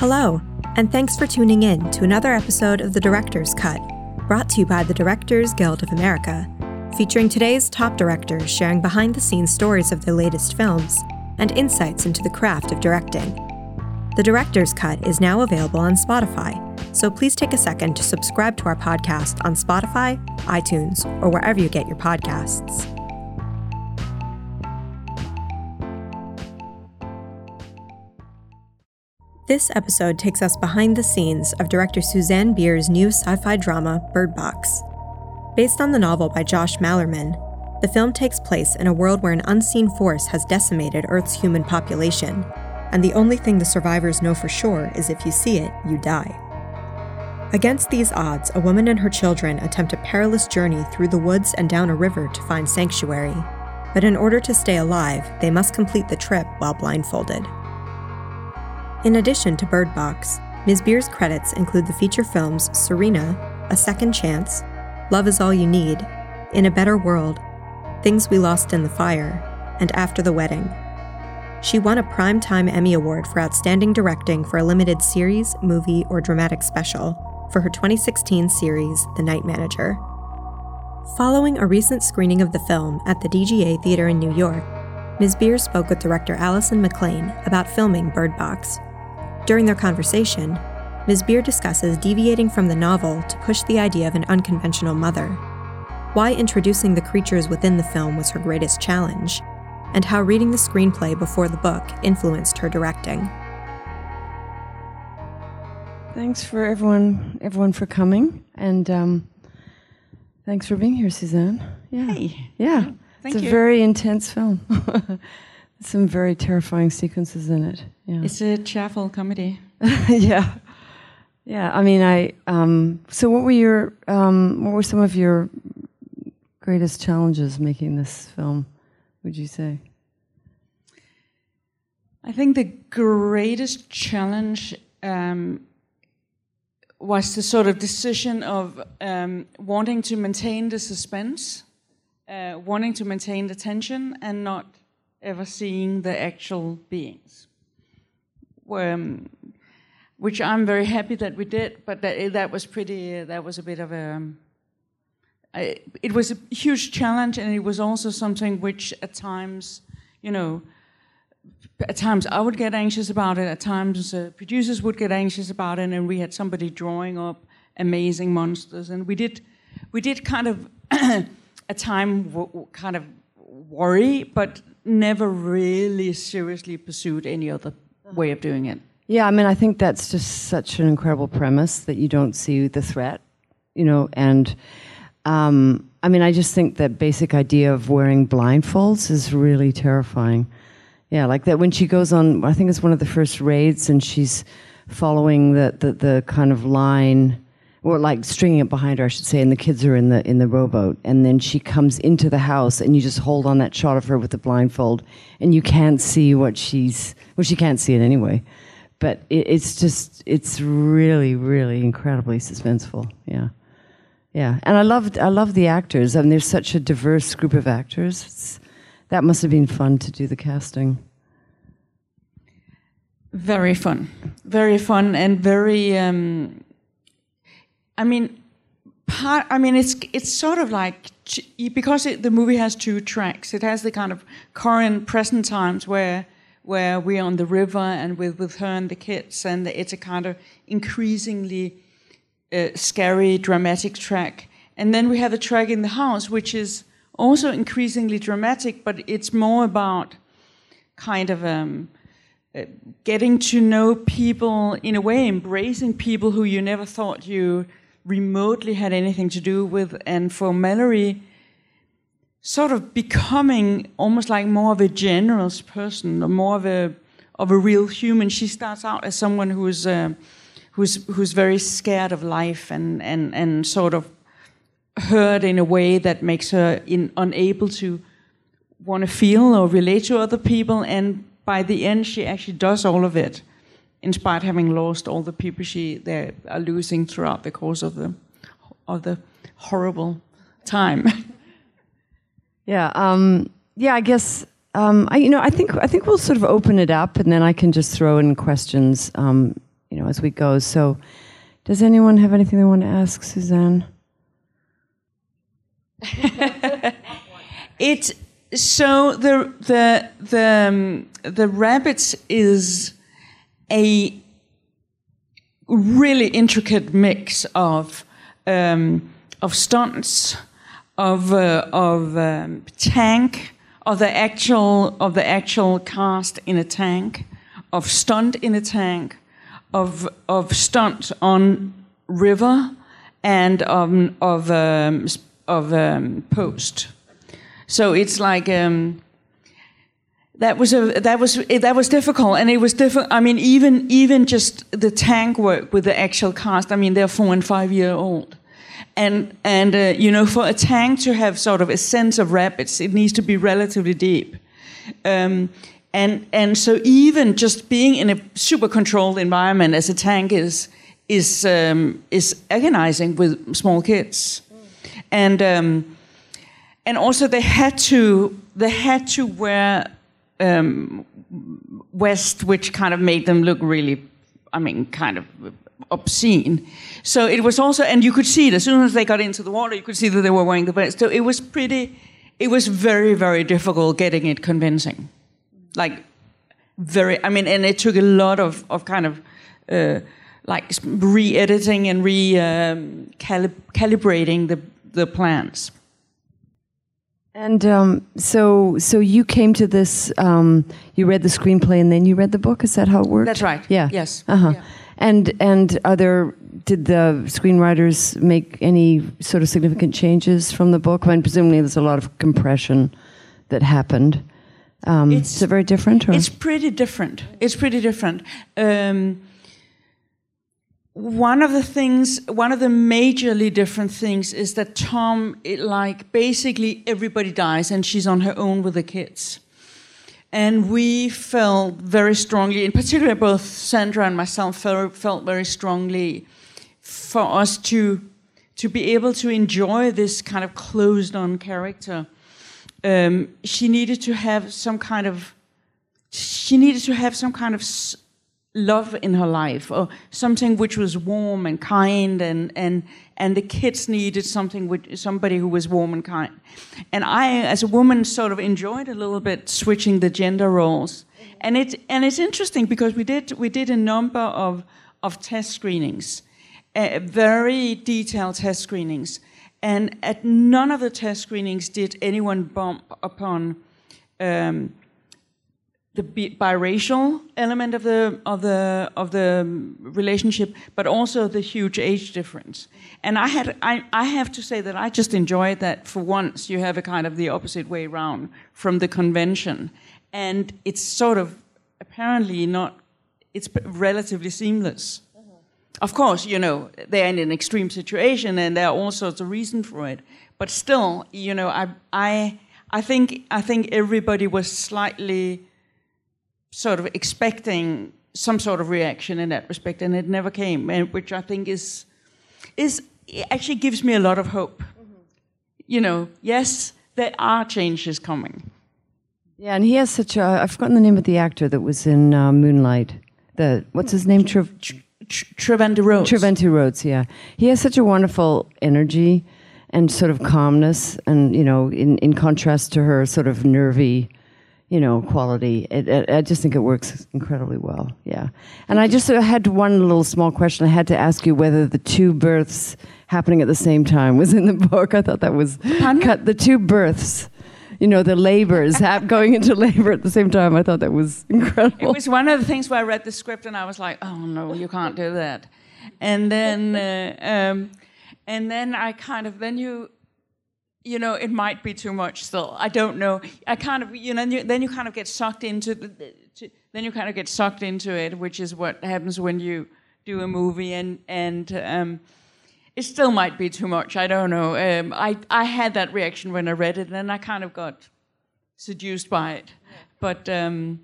Hello, and thanks for tuning in to another episode of The Director's Cut, brought to you by the Directors Guild of America, featuring today's top directors sharing behind the scenes stories of their latest films and insights into the craft of directing. The Director's Cut is now available on Spotify, so please take a second to subscribe to our podcast on Spotify, iTunes, or wherever you get your podcasts. This episode takes us behind the scenes of director Susanne Bier's new sci fi drama, Bird Box. Based on the novel by Josh Malerman, the film takes place in a world where an unseen force has decimated Earth's human population, and the only thing the survivors know for sure is if you see it, you die. Against these odds, a woman and her children attempt a perilous journey through the woods and down a river to find sanctuary. But in order to stay alive, they must complete the trip while blindfolded. In addition to Bird Box, Ms. Bier's credits include the feature films Serena, A Second Chance, Love Is All You Need, In a Better World, Things We Lost in the Fire, and After the Wedding. She won a Primetime Emmy Award for Outstanding Directing for a limited series, movie, or dramatic special for her 2016 series, The Night Manager. Following a recent screening of the film at the DGA Theater in New York, Ms. Beer spoke with director Alison Maclean about filming Bird Box during their conversation, Ms. Bier discusses deviating from the novel to push the idea of an unconventional mother, why introducing the creatures within the film was her greatest challenge, and how reading the screenplay before the book influenced her directing. Thanks for everyone, everyone for coming, and um, thanks for being here, Susanne. Yeah, hey. yeah, Thank it's you. a very intense film. Some very terrifying sequences in it. Yeah. It's a cheerful comedy. yeah, yeah. I mean, I. Um, so, what were your? Um, what were some of your greatest challenges making this film? Would you say? I think the greatest challenge um, was the sort of decision of um, wanting to maintain the suspense, uh, wanting to maintain the tension, and not ever seeing the actual beings. Um, which I'm very happy that we did, but that, that was pretty, that was a bit of a, um, I, it was a huge challenge and it was also something which at times, you know, at times I would get anxious about it, at times uh, producers would get anxious about it, and we had somebody drawing up amazing monsters, and we did, we did kind of, at time kind of worry, but never really seriously pursued any other way of doing it. Yeah, I mean, I think that's just such an incredible premise that you don't see the threat, you know, and um, I mean, I just think that basic idea of wearing blindfolds is really terrifying. Yeah, like that when she goes on, I think it's one of the first raids, and she's following the, the, the kind of line or like stringing it behind her, I should say, and the kids are in the in the rowboat, and then she comes into the house, and you just hold on that shot of her with the blindfold, and you can't see what she's well, she can't see it anyway, but it, it's just it's really really incredibly suspenseful, yeah, yeah, and I loved I love the actors. I mean, there's such a diverse group of actors. It's, that must have been fun to do the casting. Very fun, very fun, and very. Um, I mean, part. I mean, it's it's sort of like because it, the movie has two tracks. It has the kind of current, present times where where we're on the river and with with her and the kids, and it's a kind of increasingly uh, scary, dramatic track. And then we have a track in the house, which is also increasingly dramatic, but it's more about kind of um, uh, getting to know people in a way, embracing people who you never thought you remotely had anything to do with. And for Mallory, sort of becoming almost like more of a generous person, or more of a of a real human. She starts out as someone who's uh, who's who's very scared of life and and and sort of hurt in a way that makes her in, unable to want to feel or relate to other people. And by the end, she actually does all of it, in spite of having lost all the people she they are losing throughout the course of the of the horrible time. yeah, um, yeah. I guess um, I, you know, I think I think we'll sort of open it up, and then I can just throw in questions. Um, you know, as we go. So, does anyone have anything they want to ask Susanne? It's so the the the um, the rabbits is a really intricate mix of um, of stunts, of uh, of um, tank, of the actual of the actual cast in a tank, of stunt in a tank, of of stunt on river, and um, of um, of um, post. So it's like um, that was a that was that was difficult, and it was different. I mean, even even just the tank work with the actual cast. I mean, they're four and five year old, and and uh, you know, for a tank to have sort of a sense of rapids, it needs to be relatively deep. Um, and and so even just being in a super controlled environment as a tank is is um, is agonizing with small kids, and um, and also they had to they had to wear um, West, which kind of made them look really, I mean, kind of obscene. So it was also, and you could see it as soon as they got into the water, you could see that they were wearing the vest. So it was pretty, it was very, very difficult getting it convincing. Like, very, I mean, and it took a lot of, of kind of, uh, like re-editing and re-calibrating um, the, the plans. And um, so, so you came to this. Um, you read the screenplay, and then you read the book. Is that how it worked? That's right. Yeah. Yes. Uh huh. Yeah. And and are there? Did the screenwriters make any sort of significant changes from the book? I mean, presumably there's a lot of compression that happened. Um, It's- is it very different? Or? It's pretty different. It's pretty different. Um, one of the things, one of the majorly different things is that Tom, it, like, basically everybody dies and she's on her own with the kids. And we felt very strongly, in particular, both Sandra and myself felt, felt very strongly for us to to be able to enjoy this kind of closed on character. Um, she needed to have some kind of she needed to have some kind of love in her life or something which was warm and kind and and and the kids needed something with somebody who was warm and kind. And i as a woman sort of enjoyed a little bit switching the gender roles. And it and it's interesting because we did we did a number of of test screenings uh, very detailed test screenings. And at none of the test screenings did anyone bump upon um, the bi- biracial element of the of the of the relationship, but also the huge age difference. And I had I, I have to say that I just enjoyed that for once you have a kind of the opposite way around from the convention, and it's sort of apparently not it's relatively seamless. Mm-hmm. Of course, you know they're in an extreme situation, and there are all sorts of reasons for it. But still, you know, I I I think I think everybody was slightly sort of expecting some sort of reaction in that respect, and it never came, and which I think is is actually gives me a lot of hope. You know, yes, there are changes coming. yeah, and he has such a. I've forgotten the name of the actor that was in uh, Moonlight. The what's his name? Trev- Tr- Trevante Rhodes. Trevante Rhodes, yeah. He has such a wonderful energy and sort of calmness, and you know, in, in contrast to her sort of nervy, you know, quality. It, it, I just think it works incredibly well. Yeah. And I just uh, had one little small question. I had to ask you whether the two births happening at the same time was in the book. I thought that was Pardon? cut. The two births. You know, the labors, hap- going into labor at the same time. I thought that was incredible. It was one of the things where I read the script and I was like, "Oh no, you can't do that." And then, uh, um, and then I kind of then you, you know, it might be too much. Still, I don't know. I kind of, you know, then you kind of get sucked into, the, to, then you kind of get sucked into it, which is what happens when you do a movie, and and um, it still might be too much. I don't know. Um, I I had that reaction when I read it, and then I kind of got seduced by it, but. Um,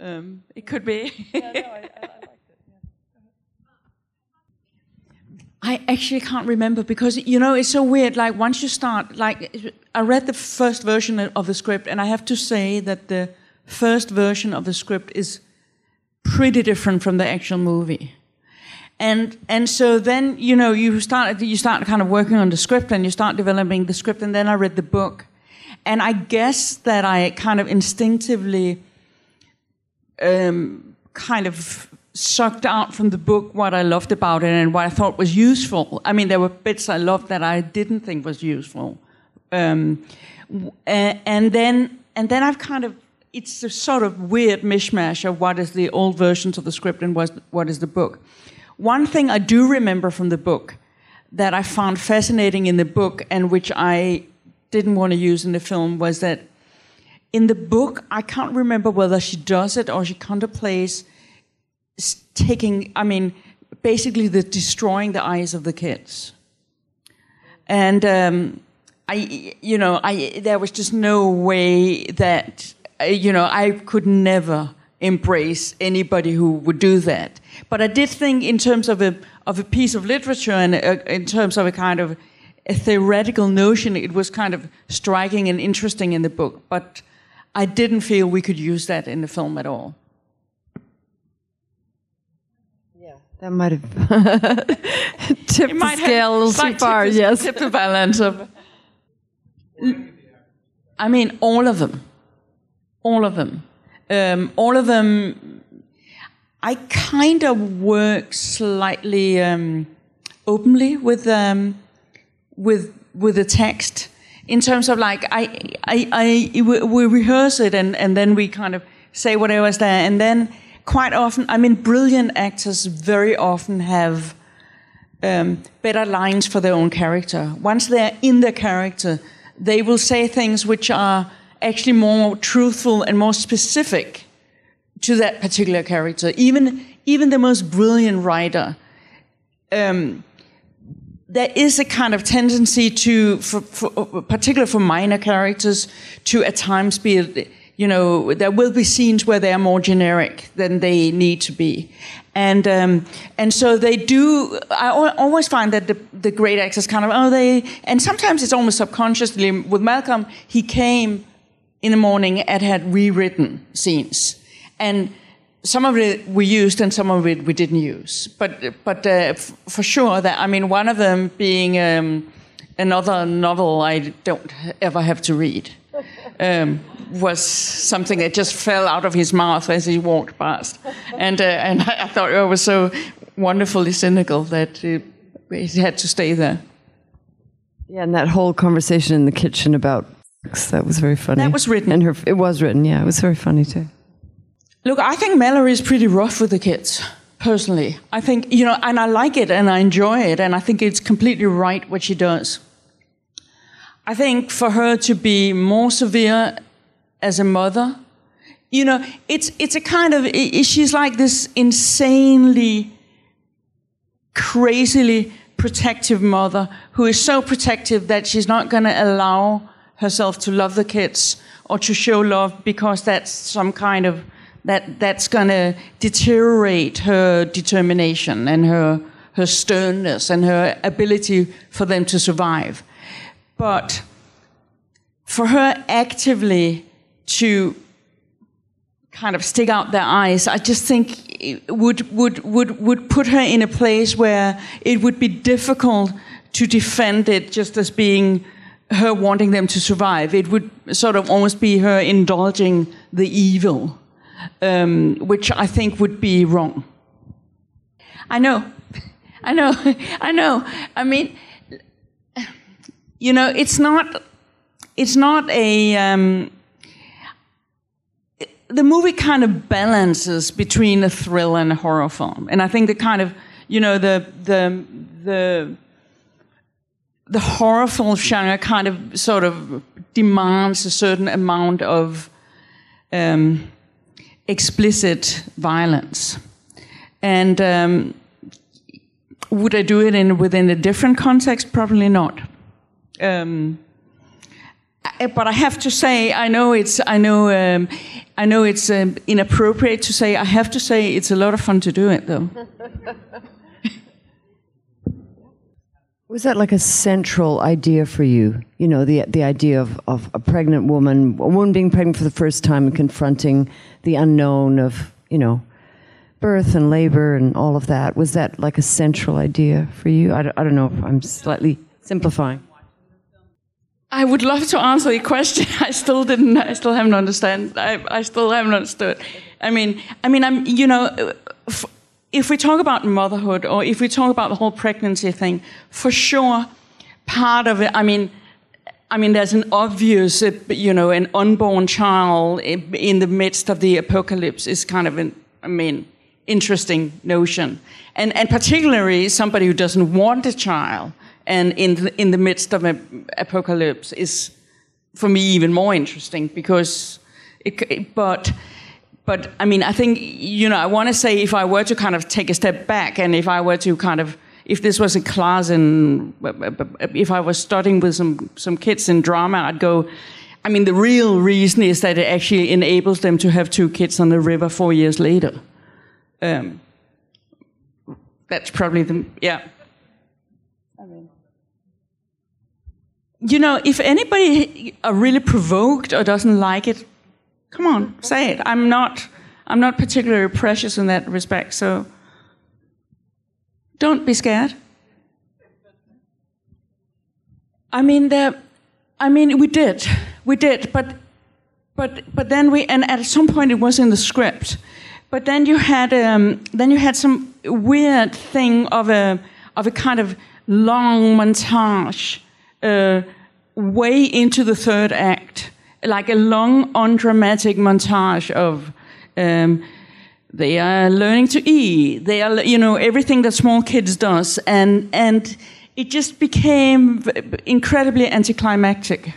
um, it could be. I actually can't remember because you know it's so weird. Like once you start, like I read the first version of the script, and I have to say that the first version of the script is pretty different from the actual movie. And and so then you know you start you start kind of working on the script and you start developing the script and then I read the book, and I guess that I kind of instinctively um, kind of sucked out from the book what I loved about it and what I thought was useful. I mean, there were bits I loved that I didn't think was useful, um, and then and then I've kind of it's a sort of weird mishmash of what is the old versions of the script and what what is the book. One thing I do remember from the book that I found fascinating in the book and which I didn't want to use in the film was that in the book, I can't remember whether she does it or she contemplates taking, I mean, basically the destroying the eyes of the kids. And um, I, you know, I there was just no way that, uh, you know, I could never embrace anybody who would do that. But I did think, in terms of a of a piece of literature and a, uh, in terms of a kind of a theoretical notion, it was kind of striking and interesting in the book. But I didn't feel we could use that in the film at all. Yeah, that might have tipped the scale a little too far. Yes, tipped the balance of. I mean, all of them, all of them. Um, all of them, I kind of work slightly um, openly with um, with with the text in terms of like I I, I we rehearse it and and then we kind of say whatever's there and then quite often I mean brilliant actors very often have um, better lines for their own character. Once they're in the character, they will say things which are actually more truthful and more specific to that particular character. Even even the most brilliant writer, um, there is a kind of tendency to, for, for, particularly for minor characters, to at times be, you know, there will be scenes where they are more generic than they need to be. And um, and so they do. I always find that the, the great actors kind of oh they and sometimes it's almost subconsciously. With Malcolm, he came in the morning and had rewritten scenes. And some of it we used and some of it we didn't use. But, but uh, for sure, that I mean, one of them being um, another novel I don't ever have to read. Um, was something that just fell out of his mouth as he walked past, and uh, and I, thought it was so wonderfully cynical that it, it had to stay there. Yeah, and that whole conversation in the kitchen about that was very funny. That was written. And her, it was written, yeah. It was very funny too. Look, I think Mallory is pretty rough with the kids, personally. I think, you know, and I like it and I enjoy it, and I think it's completely right what she does. I think for her to be more severe as a mother, you know, it's, it's a kind of, she's like this insanely, crazily protective mother who is so protective that she's not going to allow herself to love the kids or to show love because that's some kind of that that's going to deteriorate her determination and her her sternness and her ability for them to survive. But for her actively to kind of stick out their eyes i just think would would would would put her in a place where it would be difficult to defend it just as being her wanting them to survive. It would sort of almost be her indulging the evil, um, which I think would be wrong. I know, I know, I know. I mean, you know, it's not, it's not a. Um, the movie kind of balances between a thriller and a horror film, and I think the kind of, you know, the the the the horror film genre kind of sort of demands a certain amount of um, explicit violence. And um, would I do it in within a different context? Probably not. Um, but I have to say, I know it's, I know, um, I know it's um, inappropriate to say. I have to say, it's a lot of fun to do it, though. Was that like a central idea for you? You know, the the idea of, of a pregnant woman, a woman being pregnant for the first time and confronting the unknown of, you know, birth and labor and all of that. Was that like a central idea for you? I I don't know if I'm slightly simplifying. I would love to answer the question. I still didn't. I still haven't understand. I, I still haven't understood. I mean, I mean, I'm. You know, if we talk about motherhood or if we talk about the whole pregnancy thing, for sure, part of it. I mean, I mean, there's an obvious, you know, an unborn child in the midst of the apocalypse is kind of an. I mean, interesting notion, and and particularly somebody who doesn't want a child and in the, in the midst of an apocalypse is for me even more interesting because it, but but I mean I think you know I want to say if I were to kind of take a step back and if I were to kind of if this was a class and if I was studying with some some kids in drama I'd go I mean the real reason is that it actually enables them to have two kids on the river four years later. Um, that's probably the yeah you know, if anybody are really provoked or doesn't like it, come on, say it. I'm not, I'm not particularly precious in that respect, so don't be scared. I mean, there, I mean, we did, we did, but, but, but then we, and at some point it was in the script, but then you had, um, then you had some weird thing of a, of a kind of long montage uh, way into the third act, like a long, undramatic montage of. Um, they are learning to eat. They are, you know, everything that small kids does, and and it just became incredibly anticlimactic.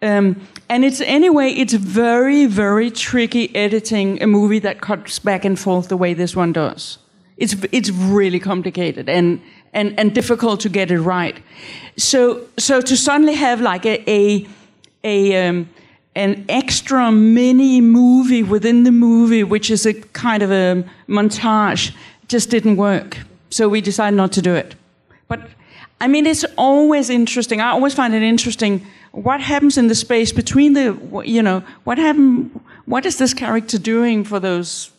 Um, and it's anyway, it's very, very tricky editing a movie that cuts back and forth the way this one does. It's it's really complicated, and and, and difficult to get it right. So, so to suddenly have like a, a, a um, an extra mini movie within the movie, which is a kind of a montage, just didn't work. So we decided not to do it. But I mean, it's always interesting. I always find it interesting what happens in the space between the, you know, what happened, what is this character doing for those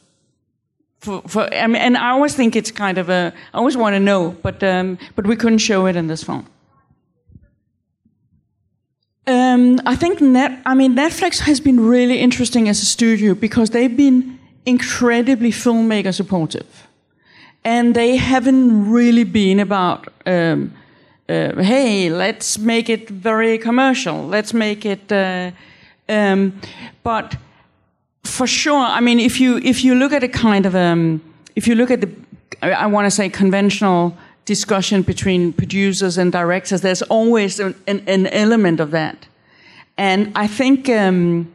for, for I mean, and I always think it's kind of a. I always want to know, but um, but we couldn't show it in this film. Um, I think net. I mean, Netflix has been really interesting as a studio because they've been incredibly filmmaker supportive, and they haven't really been about. Um, uh, hey, let's make it very commercial. Let's make it. Uh, um, but for sure. I mean, if you if you look at a kind of um, if you look at the, I, want to say conventional discussion between producers and directors, there's always an, an, an element of that, and I think um,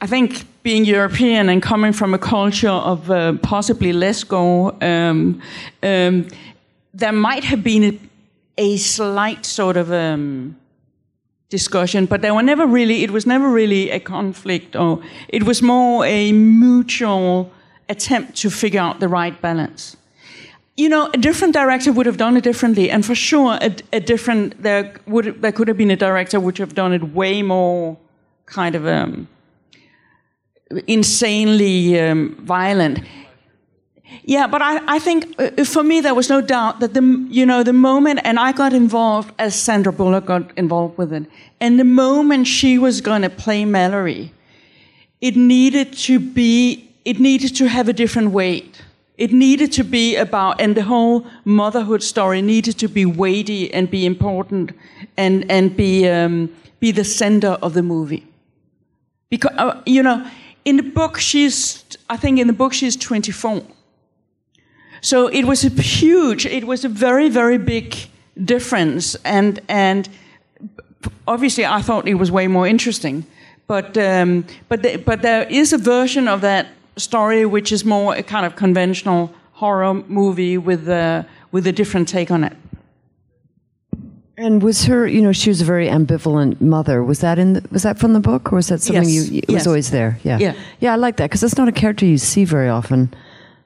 I think being European and coming from a culture of uh, possibly less go, um, um, there might have been a, a slight sort of um, discussion, but there were never really, it was never really a conflict, or it was more a mutual attempt to figure out the right balance. You know, a different director would have done it differently, and for sure, a, a different there would there could have been a director which have done it way more kind of um, insanely um, violent. Yeah, but I, I think uh, for me there was no doubt that the you know the moment and I got involved as Sandra Bullock got involved with it, and the moment she was going to play Mallory, it needed to be it needed to have a different weight. It needed to be about and the whole motherhood story needed to be weighty and be important and and be um, be the center of the movie. Because uh, you know in the book she's I think in the book she's 24 so it was a huge, it was a very, very big difference. And, and obviously, I thought it was way more interesting. But, um, but, the, but there is a version of that story which is more a kind of conventional horror movie with, a with a different take on it. And was her, you know, she was a very ambivalent mother. Was that in? The, was that from the book, or was that something yes. you? It yes. was always there. Yeah. Yeah. Yeah, I like that because it's not a character you see very often.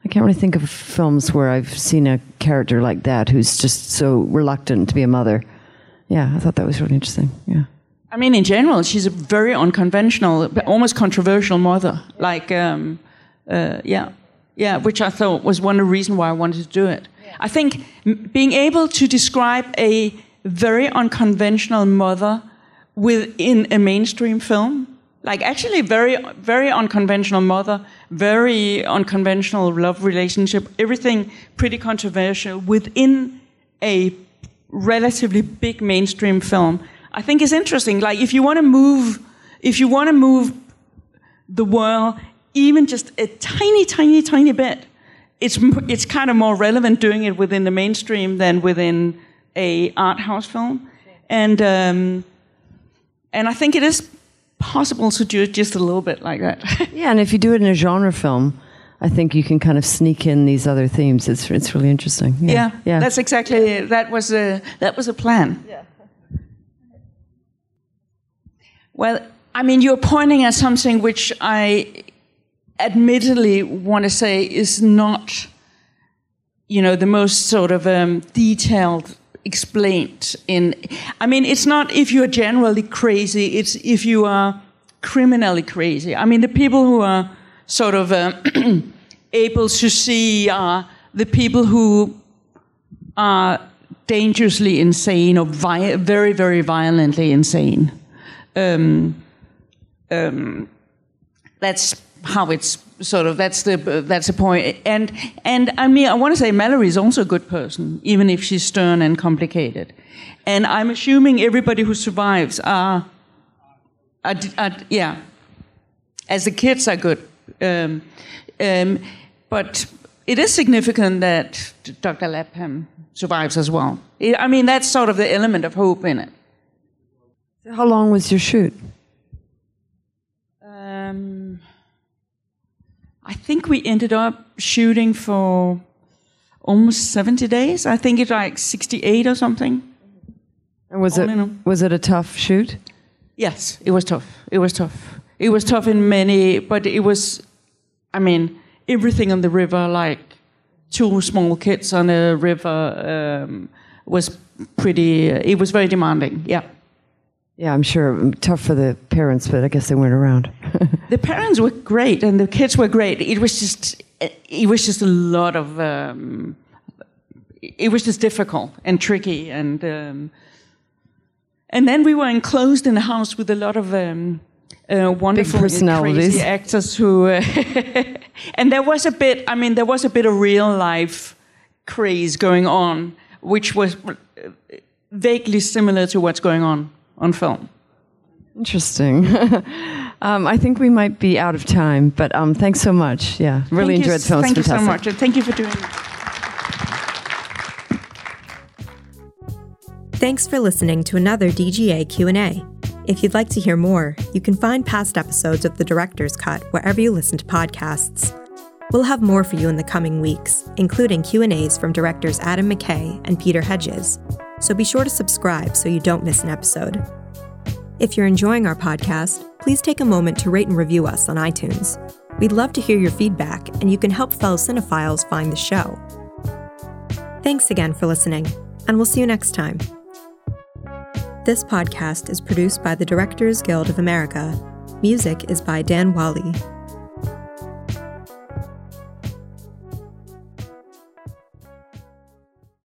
I can't really think of films where I've seen a character like that who's just so reluctant to be a mother. Yeah, I thought that was really interesting. Yeah. I mean, in general, she's a very unconventional, almost controversial mother. Like, um, uh, yeah. Yeah, which I thought was one of the reasons why I wanted to do it. I think m- being able to describe a very unconventional mother within a mainstream film, like actually very very unconventional mother, very unconventional love relationship, everything pretty controversial within a relatively big mainstream film. I think is interesting. Like if you want to move, if you want to move the world even just a tiny, tiny, tiny bit, it's it's kind of more relevant doing it within the mainstream than within a art house film, and um, and I think it is possible to do it just a little bit like that. Yeah, and if you do it in a genre film, I think you can kind of sneak in these other themes. It's it's really interesting. Yeah, yeah, yeah. that's exactly that was a that was a plan. Yeah. Well, I mean, you're pointing at something which I admittedly want to say is not, you know, the most sort of um, detailed explained in. I mean, it's not if you're generally crazy; it's if you are criminally crazy. I mean, the people who are sort of um, able to see are the people who are dangerously insane or very, very violently insane. Um, um, that's how it's sort of that's the that's the point. And and I mean, I want to say Mallory is also a good person, even if she's stern and complicated. And I'm assuming everybody who survives are, are, are yeah, as the kids are good. Um, um, but it is significant that Dr. Lapham survives as well. I mean, that's sort of the element of hope in it. How long was your shoot? I think we ended up shooting for almost 70 days. I think it's like 68 or something. And was All it in was it a tough shoot? Yes, it was tough. It was tough. It was tough in many, but it was, I mean, everything on the river, like two small kids on a river, um, was pretty, it was very demanding. Yeah. Yeah, I'm sure tough for the parents, but I guess they weren't around. The parents were great and the kids were great. It was just, it was just a lot of, um, it was just difficult and tricky and, um, and then we were enclosed in a house with a lot of um, uh, wonderful personalities. crazy actors who, uh, and there was a bit. I mean, there was a bit of real life craze going on, which was vaguely similar to what's going on on film. Interesting. um, I think we might be out of time, but um, thanks so much. Yeah, really Thank enjoyed s- the film. It's Thank you so much, and thank you for doing it. Thanks for listening to another DGA Q&A. If you'd like to hear more, you can find past episodes of The Director's Cut wherever you listen to podcasts. We'll have more for you in the coming weeks, including Q&As from directors Adam McKay and Peter Hedges. So be sure to subscribe so you don't miss an episode. If you're enjoying our podcast, please take a moment to rate and review us on iTunes. We'd love to hear your feedback, and you can help fellow cinephiles find the show. Thanks again for listening, and we'll see you next time. This podcast is produced by the Directors Guild of America. Music is by Dan Wally.